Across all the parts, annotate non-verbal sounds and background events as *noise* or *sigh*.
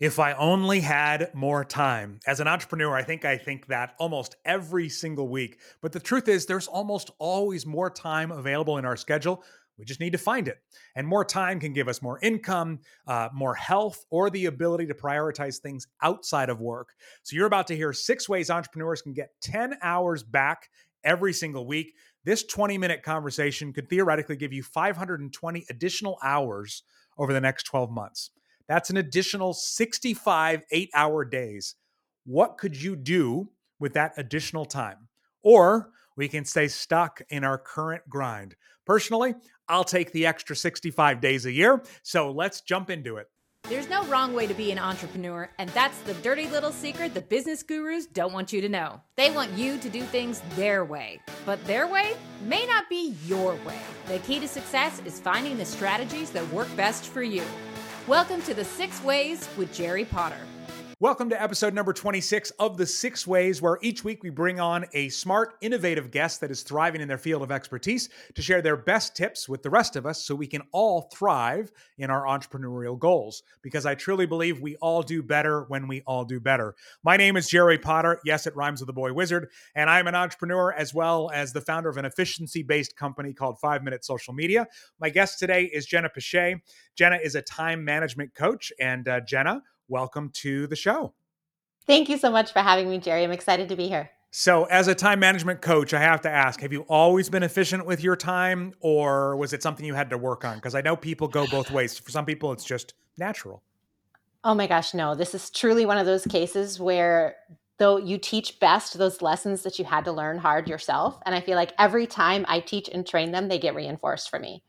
If I only had more time. As an entrepreneur, I think I think that almost every single week. But the truth is, there's almost always more time available in our schedule. We just need to find it. And more time can give us more income, uh, more health, or the ability to prioritize things outside of work. So, you're about to hear six ways entrepreneurs can get 10 hours back every single week. This 20 minute conversation could theoretically give you 520 additional hours over the next 12 months. That's an additional 65 eight hour days. What could you do with that additional time? Or we can stay stuck in our current grind. Personally, I'll take the extra 65 days a year. So let's jump into it. There's no wrong way to be an entrepreneur, and that's the dirty little secret the business gurus don't want you to know. They want you to do things their way, but their way may not be your way. The key to success is finding the strategies that work best for you. Welcome to the Six Ways with Jerry Potter. Welcome to episode number 26 of The Six Ways, where each week we bring on a smart, innovative guest that is thriving in their field of expertise to share their best tips with the rest of us so we can all thrive in our entrepreneurial goals. Because I truly believe we all do better when we all do better. My name is Jerry Potter. Yes, it rhymes with the boy wizard. And I'm an entrepreneur as well as the founder of an efficiency based company called Five Minute Social Media. My guest today is Jenna Piché. Jenna is a time management coach. And uh, Jenna, welcome to the show. Thank you so much for having me, Jerry. I'm excited to be here. So, as a time management coach, I have to ask have you always been efficient with your time, or was it something you had to work on? Because I know people go both ways. For some people, it's just natural. Oh my gosh, no. This is truly one of those cases where though you teach best those lessons that you had to learn hard yourself and i feel like every time i teach and train them they get reinforced for me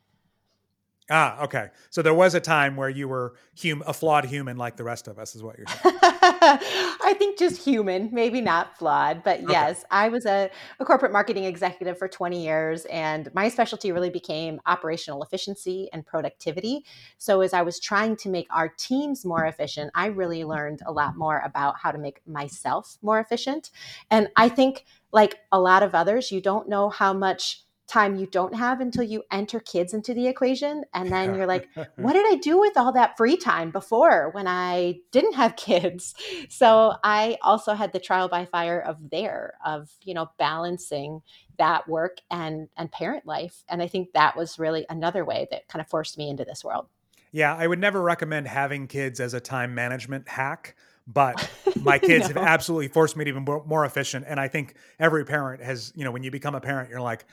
Ah, okay. So there was a time where you were hum- a flawed human like the rest of us, is what you're saying. *laughs* I think just human, maybe not flawed, but okay. yes, I was a, a corporate marketing executive for 20 years, and my specialty really became operational efficiency and productivity. So as I was trying to make our teams more efficient, I really learned a lot more about how to make myself more efficient. And I think, like a lot of others, you don't know how much time you don't have until you enter kids into the equation and then you're like what did i do with all that free time before when i didn't have kids? So i also had the trial by fire of there of you know balancing that work and and parent life and i think that was really another way that kind of forced me into this world. Yeah i would never recommend having kids as a time management hack but *laughs* my kids no. have absolutely forced me to be more, more efficient and i think every parent has you know when you become a parent you're like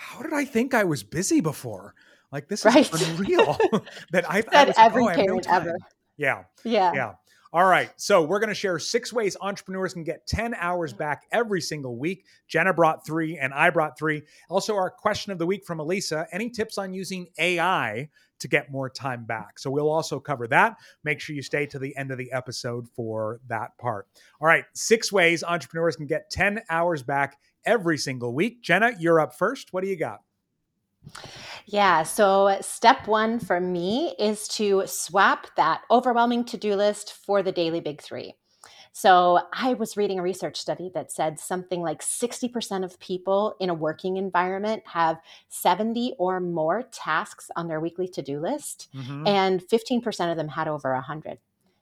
how did I think I was busy before? Like this right. is unreal *laughs* *laughs* that I've was every like, oh, parent no ever. Yeah. Yeah. Yeah. All right. So we're going to share six ways entrepreneurs can get 10 hours back every single week. Jenna brought three and I brought three. Also, our question of the week from Elisa any tips on using AI to get more time back? So we'll also cover that. Make sure you stay to the end of the episode for that part. All right. Six ways entrepreneurs can get 10 hours back every single week. Jenna, you're up first. What do you got? Yeah, so step one for me is to swap that overwhelming to do list for the daily big three. So I was reading a research study that said something like 60% of people in a working environment have 70 or more tasks on their weekly to do list, mm-hmm. and 15% of them had over 100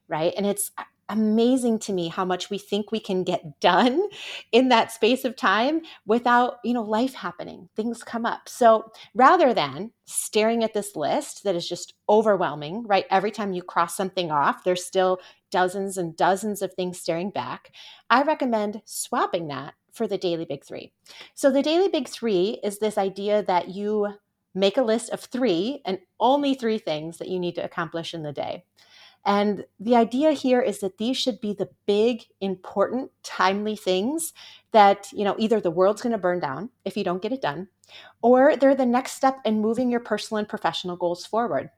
right? And it's amazing to me how much we think we can get done in that space of time without you know life happening. Things come up. So rather than staring at this list that is just overwhelming right every time you cross something off there's still dozens and dozens of things staring back i recommend swapping that for the daily big 3 so the daily big 3 is this idea that you make a list of 3 and only 3 things that you need to accomplish in the day and the idea here is that these should be the big, important, timely things that, you know, either the world's going to burn down if you don't get it done, or they're the next step in moving your personal and professional goals forward.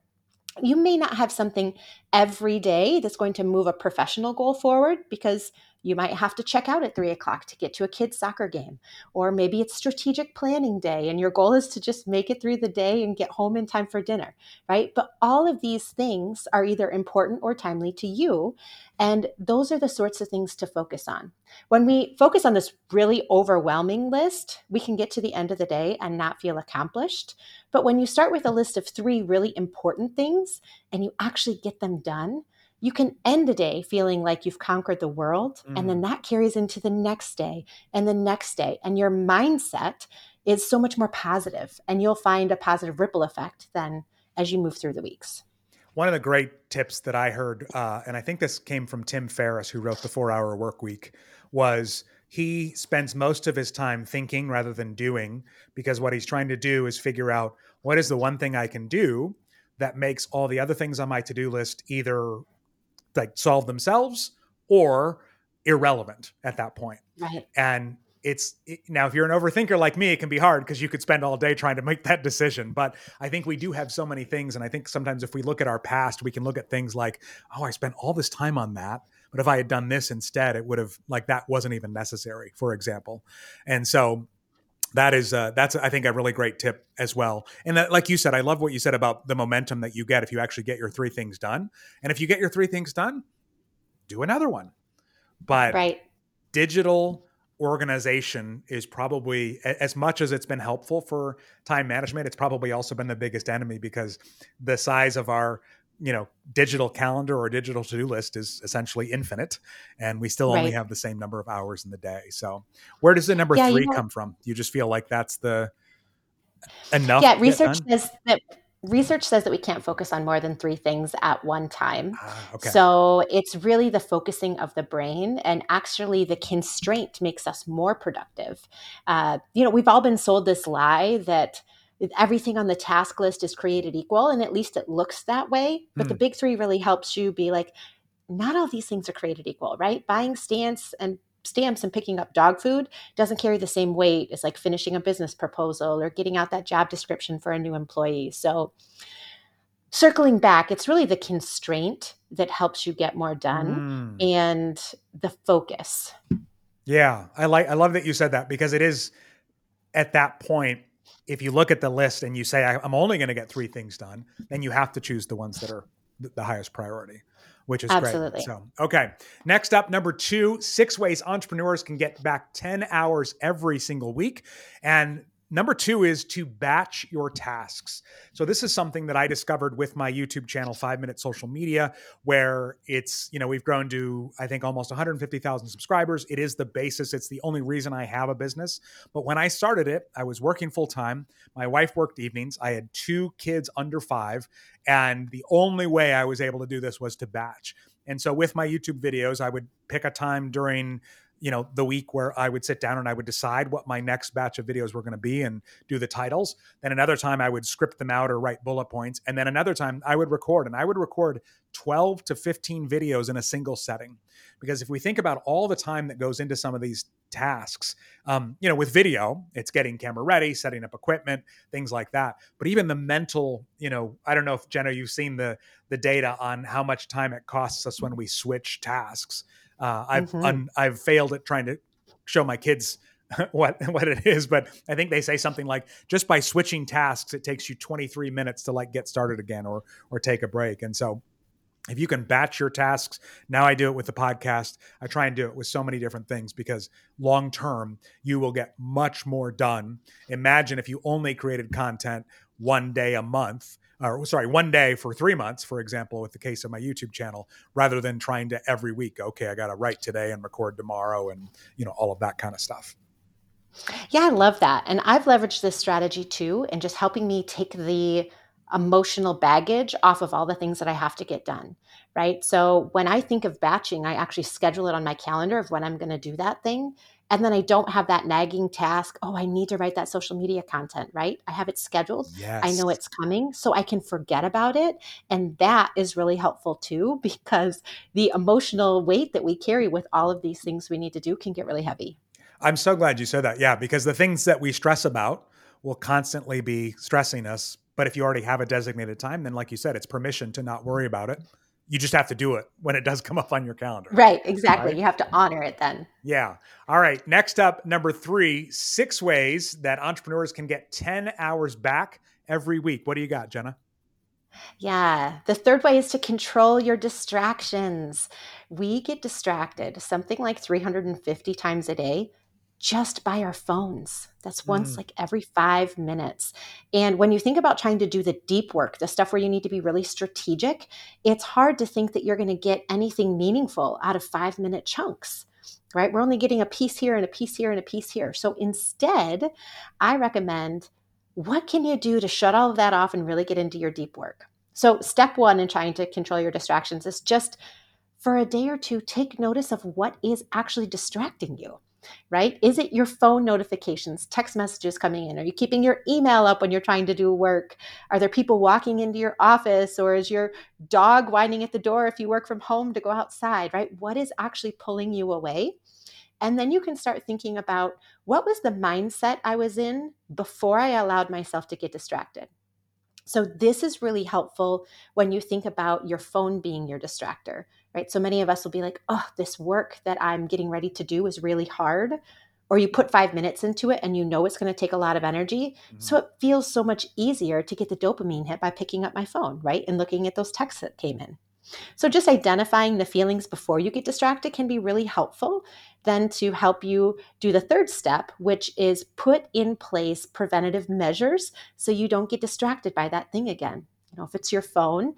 You may not have something every day that's going to move a professional goal forward because you might have to check out at three o'clock to get to a kid's soccer game. Or maybe it's strategic planning day and your goal is to just make it through the day and get home in time for dinner, right? But all of these things are either important or timely to you. And those are the sorts of things to focus on. When we focus on this really overwhelming list, we can get to the end of the day and not feel accomplished. But when you start with a list of three really important things and you actually get them done, you can end a day feeling like you've conquered the world. Mm. And then mm. that carries into the next day and the next day. And your mindset is so much more positive, and you'll find a positive ripple effect then as you move through the weeks. One of the great tips that I heard, uh, and I think this came from Tim Ferriss, who wrote the Four Hour Work Week, was he spends most of his time thinking rather than doing because what he's trying to do is figure out what is the one thing I can do that makes all the other things on my to-do list either like solve themselves or irrelevant at that point. Right. And it's it, now if you're an overthinker like me it can be hard because you could spend all day trying to make that decision but i think we do have so many things and i think sometimes if we look at our past we can look at things like oh i spent all this time on that but if i had done this instead it would have like that wasn't even necessary for example and so that is uh, that's i think a really great tip as well. And that, like you said i love what you said about the momentum that you get if you actually get your three things done. And if you get your three things done do another one. But right. digital organization is probably as much as it's been helpful for time management it's probably also been the biggest enemy because the size of our you know digital calendar or digital to-do list is essentially infinite and we still right. only have the same number of hours in the day so where does the number yeah, three you know, come from you just feel like that's the enough yeah research says that research says that we can't focus on more than three things at one time. Ah, okay. So it's really the focusing of the brain, and actually, the constraint makes us more productive. Uh, you know, we've all been sold this lie that everything on the task list is created equal, and at least it looks that way. But mm. the hmm. big three really helps you be like, not all these things are created equal, right? Buying stamps and stamps and picking up dog food doesn't carry the same weight as like finishing a business proposal or getting out that job description for a new employee. So circling back, it's really the constraint that helps you get more done mm. and the focus. Yeah, I like I love that you said that because it is at that point if you look at the list and you say I'm only going to get 3 things done, then you have to choose the ones that are the highest priority which is Absolutely. great. So, okay. Next up, number two, six ways entrepreneurs can get back 10 hours every single week. And Number two is to batch your tasks. So this is something that I discovered with my YouTube channel, Five Minute Social Media, where it's, you know, we've grown to, I think, almost 150,000 subscribers. It is the basis. It's the only reason I have a business. But when I started it, I was working full time. My wife worked evenings. I had two kids under five. And the only way I was able to do this was to batch. And so with my YouTube videos, I would pick a time during you know the week where i would sit down and i would decide what my next batch of videos were going to be and do the titles then another time i would script them out or write bullet points and then another time i would record and i would record 12 to 15 videos in a single setting. Because if we think about all the time that goes into some of these tasks um, you know with video it's getting camera ready setting up equipment things like that. But even the mental you know i don't know if jenna you've seen the the data on how much time it costs us when we switch tasks uh, I've mm-hmm. un, I've failed at trying to show my kids *laughs* what what it is, but I think they say something like just by switching tasks, it takes you 23 minutes to like get started again or or take a break. And so if you can batch your tasks, now I do it with the podcast. I try and do it with so many different things because long term, you will get much more done. Imagine if you only created content one day a month or sorry, one day for three months, for example, with the case of my YouTube channel, rather than trying to every week, okay, I got to write today and record tomorrow and, you know, all of that kind of stuff. Yeah, I love that. And I've leveraged this strategy too, and just helping me take the emotional baggage off of all the things that I have to get done. Right. So when I think of batching, I actually schedule it on my calendar of when I'm going to do that thing and then I don't have that nagging task. Oh, I need to write that social media content, right? I have it scheduled. Yes. I know it's coming, so I can forget about it. And that is really helpful too, *laughs* because the emotional weight that we carry with all of these things we need to do can get really heavy. I'm so glad you said that. Yeah, because the things that we stress about will constantly be stressing us. But if you already have a designated time, then like you said, it's permission to not worry about it you just have to do it when it does come up on your calendar. Right, exactly. Right? You have to honor it then. Yeah. All right. Next up, number three six ways that entrepreneurs can get 10 hours back every week. What do you got, Jenna? Yeah. The third way is to control your distractions. We get distracted something like 350 times a day just by our phones. That's once mm. like every five minutes. And when you think about trying to do the deep work, the stuff where you need to be really strategic, it's hard to think that you're going to get anything meaningful out of five minute chunks right? We're only getting a piece here and a piece here and a piece here. So instead, I recommend what can you do to shut all of that off and really get into your deep work? So, step one in trying to control your distractions is just for a day or two, take notice of what is actually distracting you right? Is it your phone notifications, text messages coming in? Are you keeping your email up when you're trying to do work? Are there people walking into your office or is your dog whining at the door if you work from home to go outside, right? What is actually pulling you away? And then you can start thinking about what was the mindset I was in before I allowed myself to get distracted. So, this is really helpful when you think about your phone being your distractor right? So many of us will be like, oh, this work that I'm getting ready to do is really hard. Or you put five minutes into it and you know it's going to take a lot of energy. Mm-hmm. So it feels so much easier to get the dopamine hit by picking up my phone, right? And looking at those texts that came in. So just identifying the feelings before you get distracted can be really helpful then to help you do the third step, which is put in place preventative measures so you don't get distracted by that thing again. You know, if it's your phone,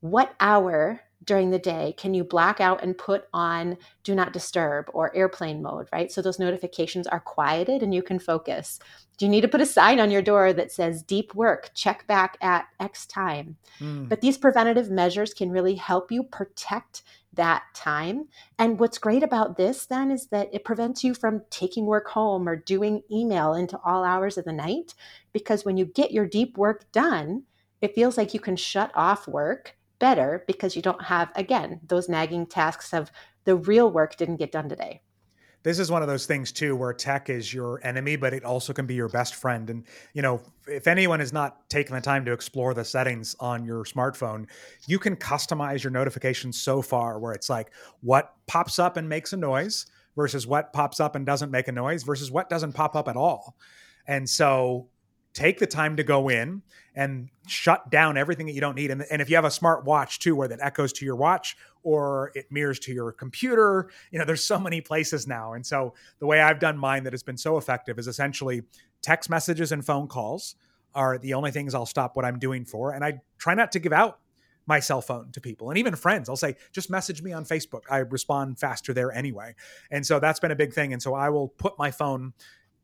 what hour during the day can you black out and put on do not disturb or airplane mode, right? So those notifications are quieted and you can focus. Do you need to put a sign on your door that says deep work, check back at X time? Mm. But these preventative measures can really help you protect that time. And what's great about this then is that it prevents you from taking work home or doing email into all hours of the night. Because when you get your deep work done, it feels like you can shut off work better because you don't have, again, those nagging tasks of the real work didn't get done today. This is one of those things too where tech is your enemy, but it also can be your best friend. And, you know, if anyone has not taken the time to explore the settings on your smartphone, you can customize your notifications so far where it's like what pops up and makes a noise versus what pops up and doesn't make a noise versus what doesn't pop up at all. And so take the time to go in and shut down everything that you don't need. And, and if you have a smart watch too, where that echoes to your watch or it mirrors to your computer, you know, there's so many places now. And so the way I've done mine that has been so effective is essentially text messages and phone calls are the only things I'll stop what I'm doing for. And I try not to give out my cell phone to people and even friends. I'll say, just message me on Facebook. I respond faster there anyway. And so that's been a big thing. And so I will put my phone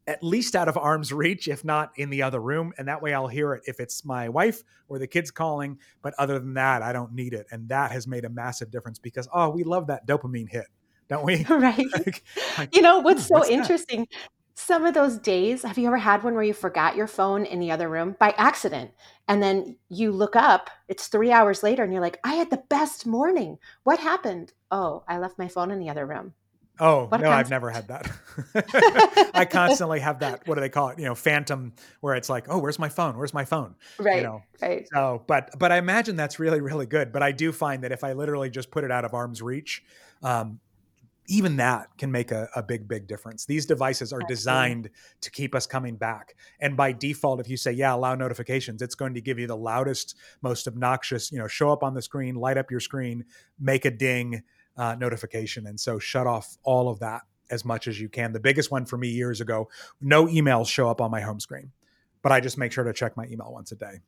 at least out of arm's reach, if not in the other room. And that way I'll hear it if it's my wife or the kids calling. But other than that, I don't need it. And that has made a massive difference because, oh, we love that dopamine hit, don't we? *laughs* Right. *laughs* like, you know, what's so what's interesting? That? Some of those days, have you ever had one where you forgot your phone in the other room by accident? And then you look up, it's three hours later, and you're like, I had the best morning. What happened? Oh, I left my phone in the other room. Oh what no, I've never had that. *laughs* *laughs* I constantly have that. What do they call it? You know, phantom, where it's like, oh, where's my phone? Where's my phone? Right. You know. Right. So, but but I imagine that's really really good. But I do find that if I literally just put it out of arm's reach, um, even that can make a, a, big big difference. These devices are designed to keep us coming back, and by default, if you say yeah, allow notifications, it's going to give you the loudest, most obnoxious. You know, show up on the screen, light up your screen, make a ding uh, notification. And so shut off all of that as much as you can. The biggest one for me years ago, no emails show up on my home screen, but I just make sure to check my email once a day.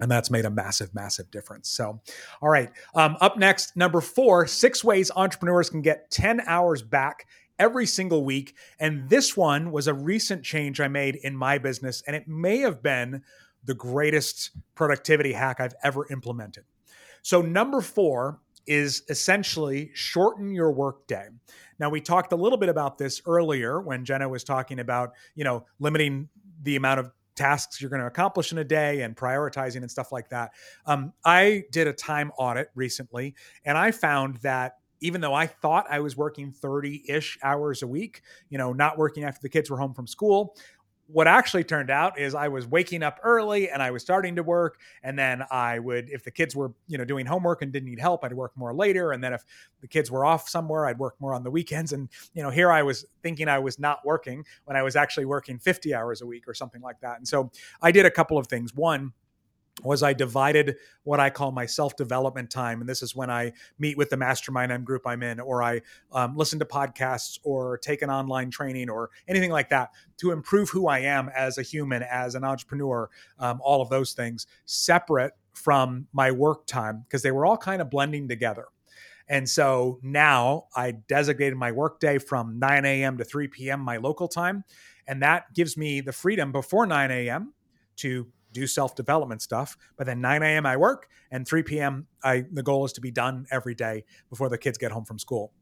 And that's made a massive, massive difference. So, all right. Um, up next, number four six ways entrepreneurs can get 10 hours back every single week. And this one was a recent change I made in my business, and it may have been the greatest productivity hack I've ever implemented. So, number four is essentially shorten your workday. Now we talked a little bit about this earlier when Jenna was talking about, you know, limiting the amount of tasks you're going to accomplish in a day and prioritizing and stuff like that. Um, I did a time audit recently and I found that even though I thought I was working 30 ish hours a week, you know, not working after the kids were home from school, what actually turned out is I was waking up early and I was starting to work. And then I would, if the kids were, you know, doing homework and didn't need help, I'd work more later. And then if the kids were off somewhere, I'd work more on the weekends. And, you know, here I was thinking I was not working when I was actually working 50 hours a week or something like that. And so I did a couple of things. One, was I divided what I call my self development time. And this is when I meet with the mastermind I'm group I'm in, or I um, listen to podcasts, or take an online training, or anything like that to improve who I am as a human, as an entrepreneur, um, all of those things separate from my work time because they were all kind of blending together. And so now I designated my workday from 9 a.m. to 3 p.m. my local time. And that gives me the freedom before 9 a.m. to do self development stuff. But then 9 a.m. I work, and 3 p.m. I the goal is to be done every day before the kids get home from school.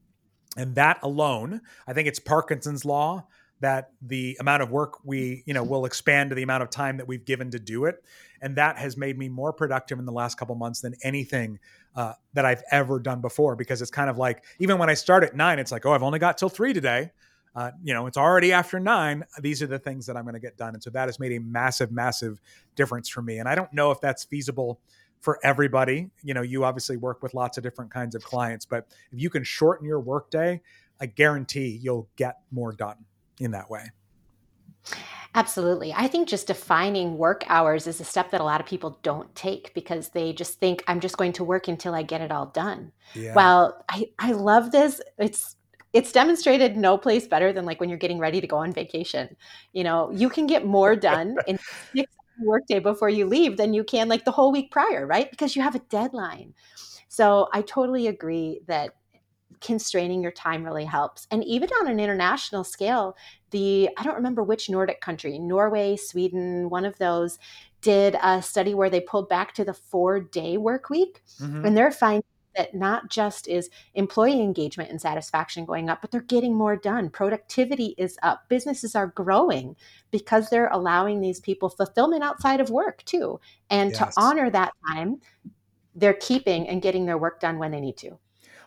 And that alone, I think it's Parkinson's law that the amount of work we you know will expand to the amount of time that we've given to do it and that has made me more productive in the last couple months than anything uh, that i've ever done before because it's kind of like even when i start at nine it's like oh i've only got till three today uh, you know, it's already after nine. These are the things that I'm going to get done. And so that has made a massive, massive difference for me. And I don't know if that's feasible for everybody. You know, you obviously work with lots of different kinds of clients, but if you can shorten your workday, I guarantee you'll get more done in that way. Absolutely. I think just defining work hours is a step that a lot of people don't take because they just think I'm just going to work until I get it all done. Yeah. Well, I, I love this. It's it's demonstrated no place better than like when you're getting ready to go on vacation. You know, you can get more *laughs* done in six workday before you leave than you can like the whole week prior, right? Because you have a deadline. So I totally agree that constraining your time really helps. And even on an international scale, the I don't remember which Nordic country, Norway, Sweden, one of those did a study where they pulled back to the 4-day work week mm-hmm. and they're finding that not just is employee engagement and satisfaction going up, but they're getting more done. Productivity is up. Businesses are growing because they're allowing these people fulfillment outside of work too. And yes. to honor that time, they're keeping and getting their work done when they need to.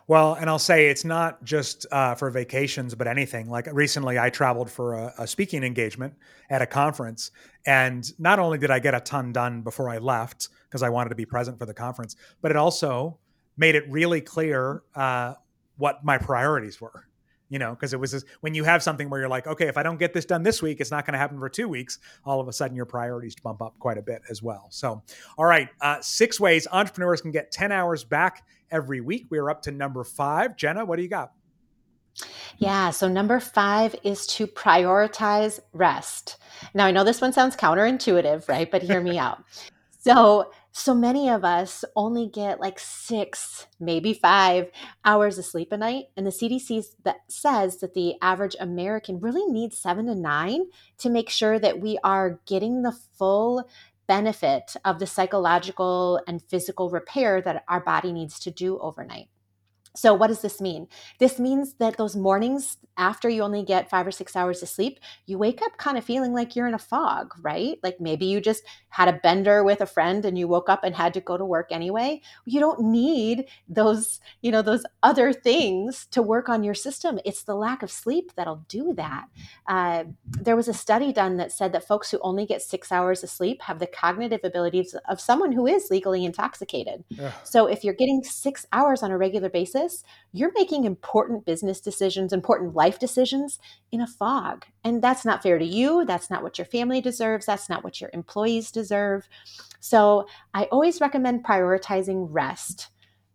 Well, and I'll say it's not just uh, for vacations, but anything. Like recently, I traveled for a, a, speaking engagement at a conference. And not only did I get a ton done before I left, because I wanted to be present for the conference, but it also made it really clear uh, what my priorities were you know because it was just, when you have something where you're like okay if i don't get this done this week it's not going to happen for two weeks all of a sudden your priorities bump up quite a bit as well so all right uh, six ways entrepreneurs can get 10 hours back every week we're up to number five jenna what do you got yeah, so number five is to prioritize rest. Now, I know this one sounds counterintuitive, right? But hear me out. *laughs* So, so many of us only get like six, maybe five hours of sleep a night. And the CDC says that the average American really needs seven to nine to make sure that we are getting the full benefit of the psychological and physical repair that our body needs to do overnight. So, what does this mean? This means that those mornings after you only get five or six hours of sleep, you wake up kind of feeling like you're in a fog, right? Like maybe you just had a bender with a friend and you woke up and had to go to work anyway. You don't need those, you know, those other things to work on your system. It's the lack of sleep that'll do that. Uh, there was a study done that said that folks who only get six hours of sleep have the cognitive abilities of someone who is legally intoxicated. Yeah. So, if you're getting six hours on a regular basis, this, you're making important business decisions, important life decisions in a fog. And that's not fair to you. That's not what your family deserves. That's not what your employees deserve. So I always recommend prioritizing rest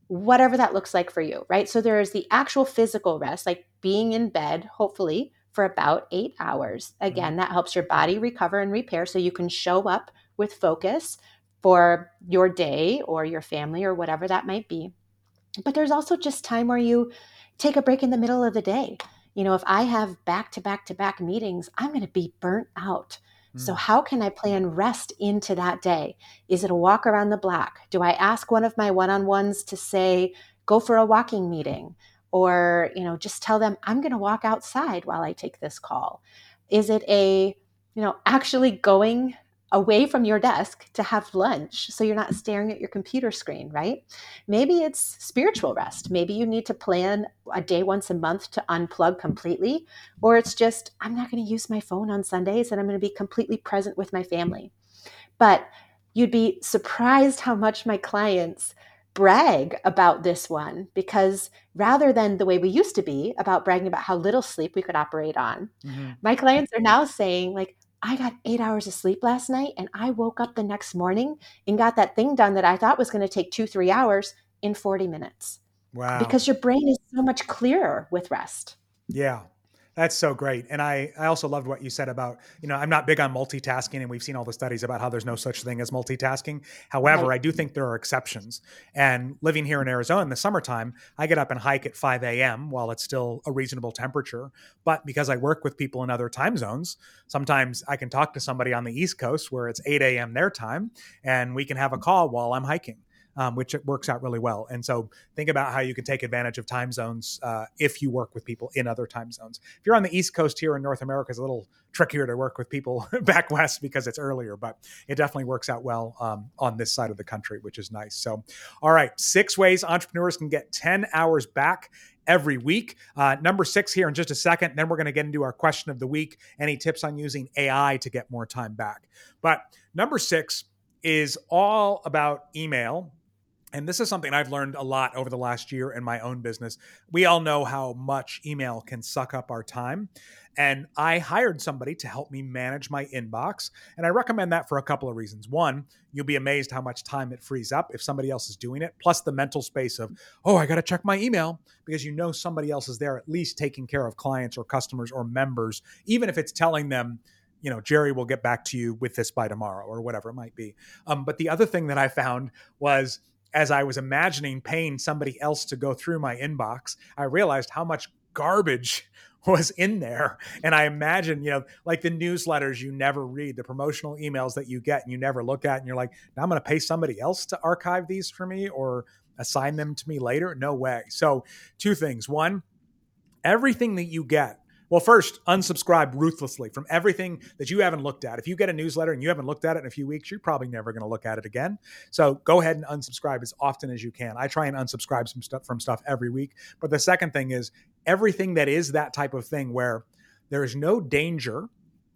whatever that looks like for you, right? So there is the actual physical rest, like being in bed, hopefully, for about eight hours. Mm-hmm. Again, that helps your body recover and repair so you can show up with focus for your day or your family or whatever that might be. But there's also just time where you take a break in the middle of the day. You know, if I have back to back to back meetings, I'm going to be burnt out. So, mm. how can I plan rest into that day? Is it a walk around the block? Do I ask one of my one on ones to say, go for a walking meeting? Or, you know, just tell them, I'm going to walk outside while I take this call? Is it a, you know, actually going away from your desk to have lunch so you're not staring at your computer screen, right? Maybe it's spiritual rest. Maybe you need to plan a day once a month to unplug completely, or it's just, I'm not going to use my phone on Sundays and I'm going to be completely present with my family. But you'd be surprised how much my clients brag about this one because rather than the way we used to be about bragging about how little sleep we could operate on, mm-hmm. my clients are now saying, like, I got eight hours of sleep last night and I woke up the next morning and got that thing done that I thought was going to take two, three hours in 40 minutes. Wow. Because your brain is so much clearer with rest. Yeah. That's so great. And I, I also loved what you said about, you know, I'm not big on multitasking, and we've seen all the studies about how there's no such thing as multitasking. However, right. I do think there are exceptions. And living here in Arizona in the summertime, I get up and hike at 5 a.m. while it's still a reasonable temperature. But because I work with people in other time zones, sometimes I can talk to somebody on the East Coast where it's 8 a.m. their time, and we can have a mm. call while I'm hiking um, which it works out really well. And so think about how you can take advantage of time zones uh, if you work with people in other time zones. If you're on the East Coast here in North America, it's a little trickier to work with people *laughs* back west because it's earlier, but it definitely works out well um, on this side of the country, which is nice. So, all right, six ways entrepreneurs can get 10 hours back every week. Uh, number six here in just a second. Then we're going to get into our question of the week. Any tips on using AI to get more time back? But number six is all about email and this is something I've learned a lot over the last year in my own business. We all know how much email can suck up our time. And I hired somebody to help me manage my inbox. And I recommend that for a couple of reasons. One, you'll be amazed how much time it frees up if somebody else is doing it, plus the mental space of, oh, I got to check my email because you know somebody else is there at least taking care of clients or customers or members, even if it's telling them, you know, Jerry will get back to you with this by tomorrow or whatever it might be. Um, but the other thing that I found was, as I was imagining paying somebody else to go through my inbox, I realized how much garbage *laughs* was in there. And I imagine, you know, like the newsletters you never read, the promotional emails that you get and you never look at, and you're like, I'm going to pay somebody else to archive these for me or assign them to me later? No way. So, two things. One, everything that you get well, first, unsubscribe ruthlessly from everything that you haven't looked at. If you get a newsletter and you haven't looked at it in a few weeks, you're probably never going to look at it again. So go ahead and unsubscribe as often as you can. I try and unsubscribe some stuff from stuff every week. But the second thing is everything that is that type of thing where there is no danger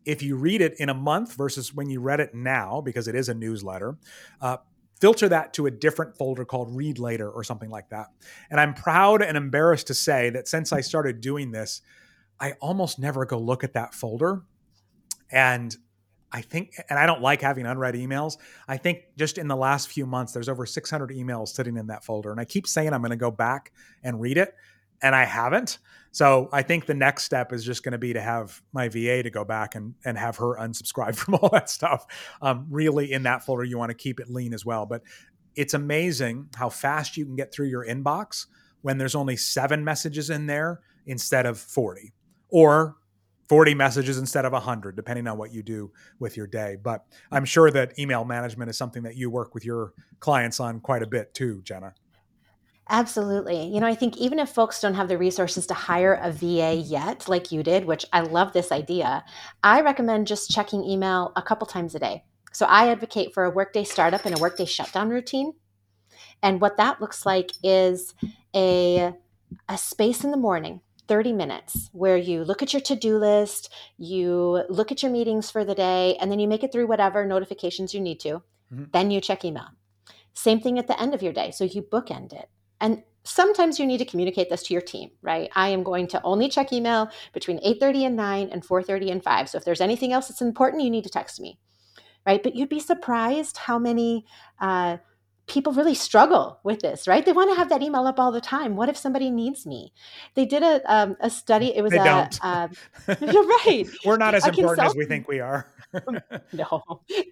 if you read it in a month versus when you read it now, because it is a newsletter. Uh, filter that to a different folder called read later or something like that. And I'm proud and embarrassed to say that since I started doing this, I almost never go look at that folder. And I think, and I don't like having unread emails. I think just in the last few months, there's over 600 emails sitting in that folder. And I keep saying I'm going to go back and read it, and I haven't. So I think the next step is just going to be to have my VA to go back and, and have her unsubscribe *laughs* from all that stuff. Um, really, in that folder, you want to keep it lean as well. But it's amazing how fast you can get through your inbox when there's only seven messages in there instead of 40 or 40 messages instead of 100 depending on what you do with your day but i'm sure that email management is something that you work with your clients on quite a bit too jenna Absolutely. You know, I think even if folks don't have the resources to hire a VA yet, like you did, which I love this idea, I recommend just checking email a couple times a day. So I advocate for a workday startup and a workday shutdown routine. And what that looks like is a, a space in the morning 30 minutes where you look at your to-do list, you look at your meetings for the day, and then you make it through whatever notifications you need to. Mm-hmm. Then you check email. Same thing at the end of your day. So you bookend it. And sometimes you need to communicate this to your team, right? I am going to only check email between 8:30 and 9 and 4:30 and 5. So if there's anything else that's important, you need to text me. Right? But you'd be surprised how many uh, people really struggle with this, right? They want to have that email up all the time. What if somebody needs me? They did a um, a study. It was they a don't. Uh, *laughs* *laughs* right. We're not as important as we think we are. *laughs* no,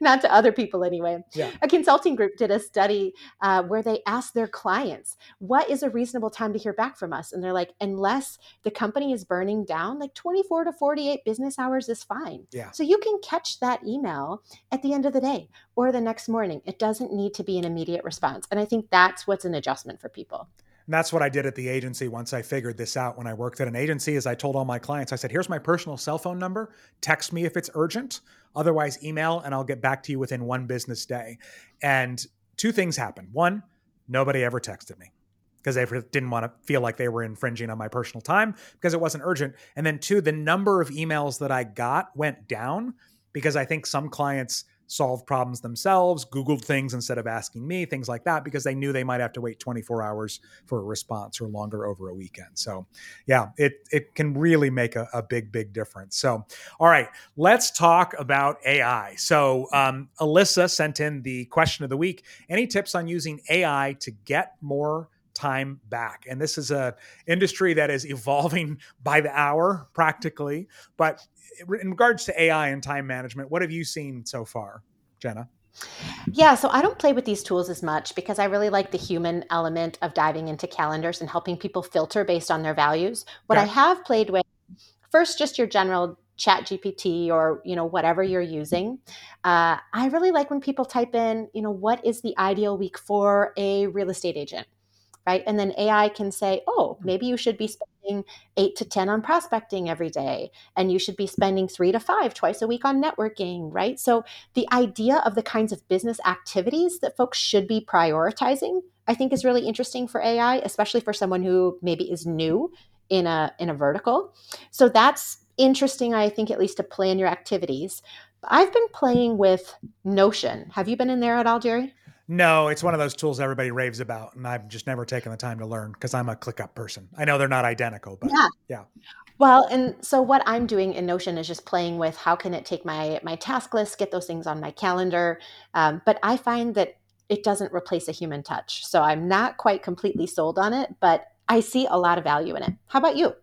not to other people anyway. Yeah. A consulting group did a study uh, where they asked their clients, "What is a reasonable time to hear back from us?" And they're like, "Unless the company is burning down, like 24 to 48 business hours is fine." Yeah. So you can catch that email at the end of the day or the next morning. It doesn't need to be an immediate response, and I think that's what's an adjustment for people. And that's what I did at the agency once I figured this out when I worked at an agency is I told all my clients, I said, here's my personal cell phone number. Text me if it's urgent. Otherwise, email and I'll get back to you within one business day. And two things happened. One, nobody ever texted me because they didn't want to feel like they were infringing on my personal time because it wasn't urgent. And then two, the number of emails that I got went down because I think some clients solved problems themselves, Googled things instead of asking me, things like that, because they knew they might have to wait 24 hours for a response or longer over a weekend. So, yeah, it, it can really make a, a big, big difference. So, all right, let's talk about AI. So, um, Alyssa sent in the question of the week Any tips on using AI to get more? Time back and this is a industry that is evolving *laughs* by the hour practically but in regards to ai and time management what have you seen so far jenna? Yeah, so I don't play with these tools as much because I really like the human element of diving into calendars and helping people filter based on their values. What I have played with first just your general chat gpt or you know whatever you're using uh, i really like when people type in you know what is the ideal week for a real estate agent right? And then AI can say, oh, hmm. maybe you should be spending eight to 10 on prospecting every day, and you should be spending three to five twice a week on networking, right? So the idea of the kinds of business activities that folks should be prioritizing, I think is really interesting for AI, especially for someone who maybe is new in a in a vertical. So that's interesting, I think, at least to plan your activities. I've been playing with Notion. Have you been in there at all, Jerry? No, it's one of those tools everybody raves about, and I've just never taken the time to learn because I'm a ClickUp person. I know they're not identical, but yeah. yeah. Well, and so what I'm doing in Notion is just playing with how can it take my my task list, get those things on my calendar. Um, but I find that it doesn't replace a human touch, so I'm not quite completely sold on it. But I see a lot of value in it. How about you?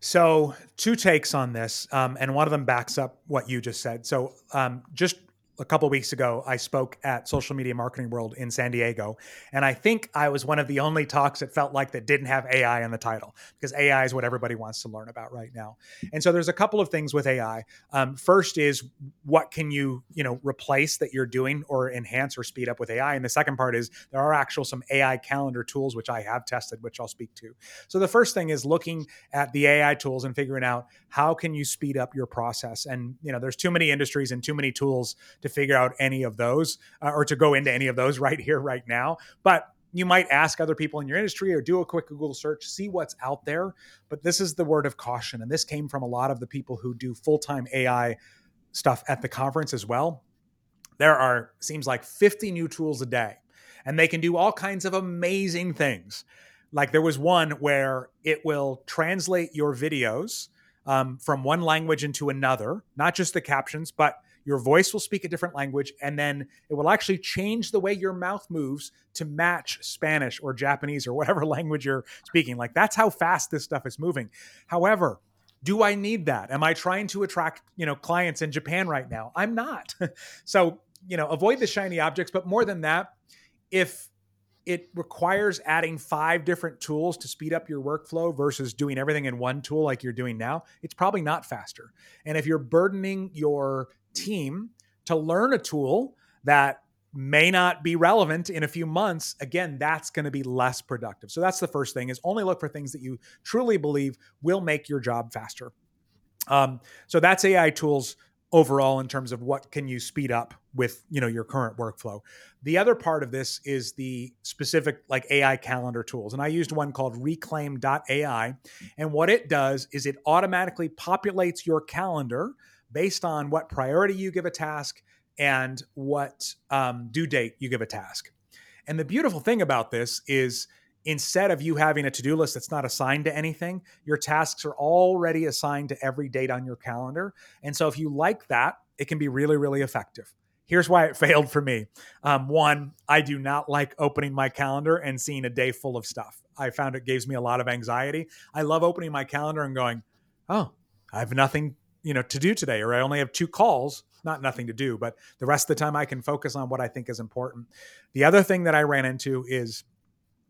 So, two takes on this, um, and one of them backs up what you just said. So, um, just a couple weeks ago, I spoke at Social Media Marketing World in San Diego, and I think I was one of the only talks that felt like that didn't have AI in the title because AI is what everybody wants to learn about right now. And so there's a couple of things with AI. Um, first is what can you you know replace that you're doing or enhance or speed up with AI, and the second part is there are actual some AI calendar tools which I have tested, which I'll speak to. So the first thing is looking at the AI tools and figuring out how can you speed up your process. And you know there's too many industries and too many tools to figure out any of those uh, or to go into any of those *laughs* right here, right now. But you might ask other people in your industry or do a quick Google search, see what's out there. But this is the word of caution. And this came from a lot of the people who do full time AI stuff at the conference as well. There are, seems like 50 new tools a day, and they can do all kinds of amazing things. Like there was one where it will translate your videos um, from one language into another, not just the captions, but your voice will speak a different language, and then it will actually change the way your mouth moves to match Spanish or Japanese or whatever *laughs* language you're speaking. Like that's how fast this stuff is moving. However, do I need that? Am I trying to attract, you know, clients in Japan right now? I'm not. *laughs* so, you know, avoid the shiny objects, but more than that, if it requires adding five different tools to speed up your workflow versus doing everything in one tool like you're doing now, it's probably not faster. And if you're burdening your team to learn a tool that may not be relevant in a few months again that's going to be less productive. So that's the first thing is only look for things that you truly believe will make your job faster. Um, so that's ai tools overall in terms of what can you speed up with you know your current workflow. The other part of this is the specific like ai calendar tools and i used one called reclaim.ai and what it does is it automatically populates your calendar based on what priority you give a task and what um, due date you give a task. And the beautiful thing about this is instead of you having a to do list that's not assigned to anything, your tasks are already assigned to every date on your calendar. And so if you like that, it can be really, really effective. Here's why it *laughs* failed for me. Um, one, I do not like opening my calendar and seeing a day full of stuff. I found it gives me a lot of anxiety. I love opening my calendar and going, oh, I have nothing you know to do today or i only have two calls not nothing to do but the rest of the time i can focus on what i think is important. The other thing that i ran into is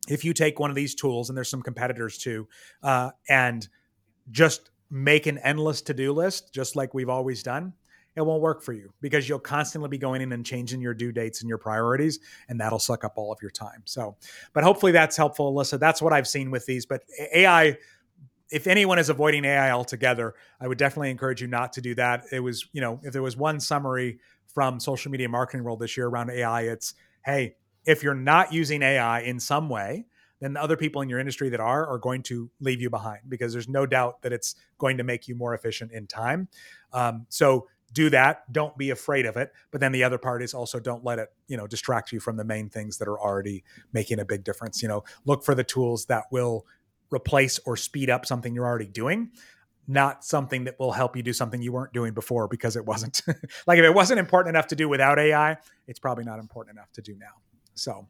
if you take one of these tools and there's some competitors too uh, and just make an endless to-do list just like we've always done it won't work for you because you'll constantly be going in and changing your due dates and your priorities and that'll suck up all of your time. So but hopefully that's helpful alyssa. That's what i've seen with these but ai if anyone is avoiding AI altogether, I would definitely encourage you not to do that. It was, you know, if there was one summary from social media marketing world this year around AI, it's hey, if you're not using AI in some way, then the other people in your industry that are are going to leave you behind because there's no doubt that it's going to make you more efficient in time. Um, so do that don't be afraid of it but then the other part is also don't let it you know distract you from the main things that are already making a big difference you know look for the tools that will replace or speed up something you're already doing not something that will help you do something you weren't doing before because it wasn't *laughs* like if it wasn't important enough to do without ai it's probably not important enough to do now so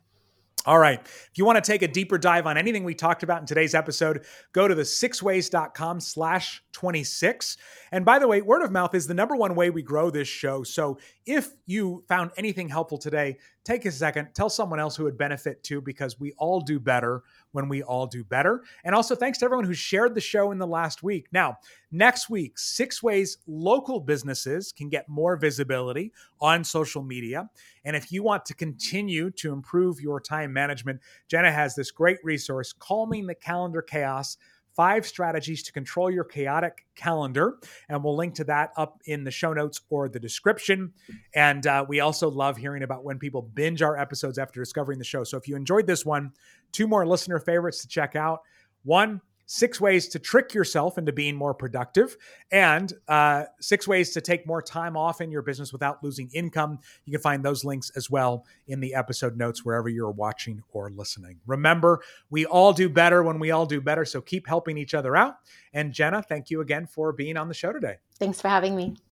all right. If you want to take a deeper dive on anything we talked about in today's episode, go to the sixways.com slash 26. And by the way, word of mouth is the number one way we grow this show. So if you found anything helpful today, take a second, tell someone else who would benefit too, because we all do better when we all do better. And also thanks to everyone who shared the show in the last week. Now, next week, six ways local businesses can get more visibility on social media. And if you want to continue to improve your time management, Jenna has this great resource, Calming the Calendar Chaos five strategies to control your chaotic calendar. And we'll link to that up in the show notes or the description. And uh, we also love hearing about when people binge our episodes after discovering the show. So if you enjoyed this one, two more listener favorites to check out. One, six ways to trick yourself into being more productive, and uh, six ways to take more time off in your business without losing income. You can find those links as well in the episode notes wherever you're watching or listening. Remember, we all do better when we all do better, so keep helping each other out. And Jenna, thank you again for being on the show today. Thanks for having me.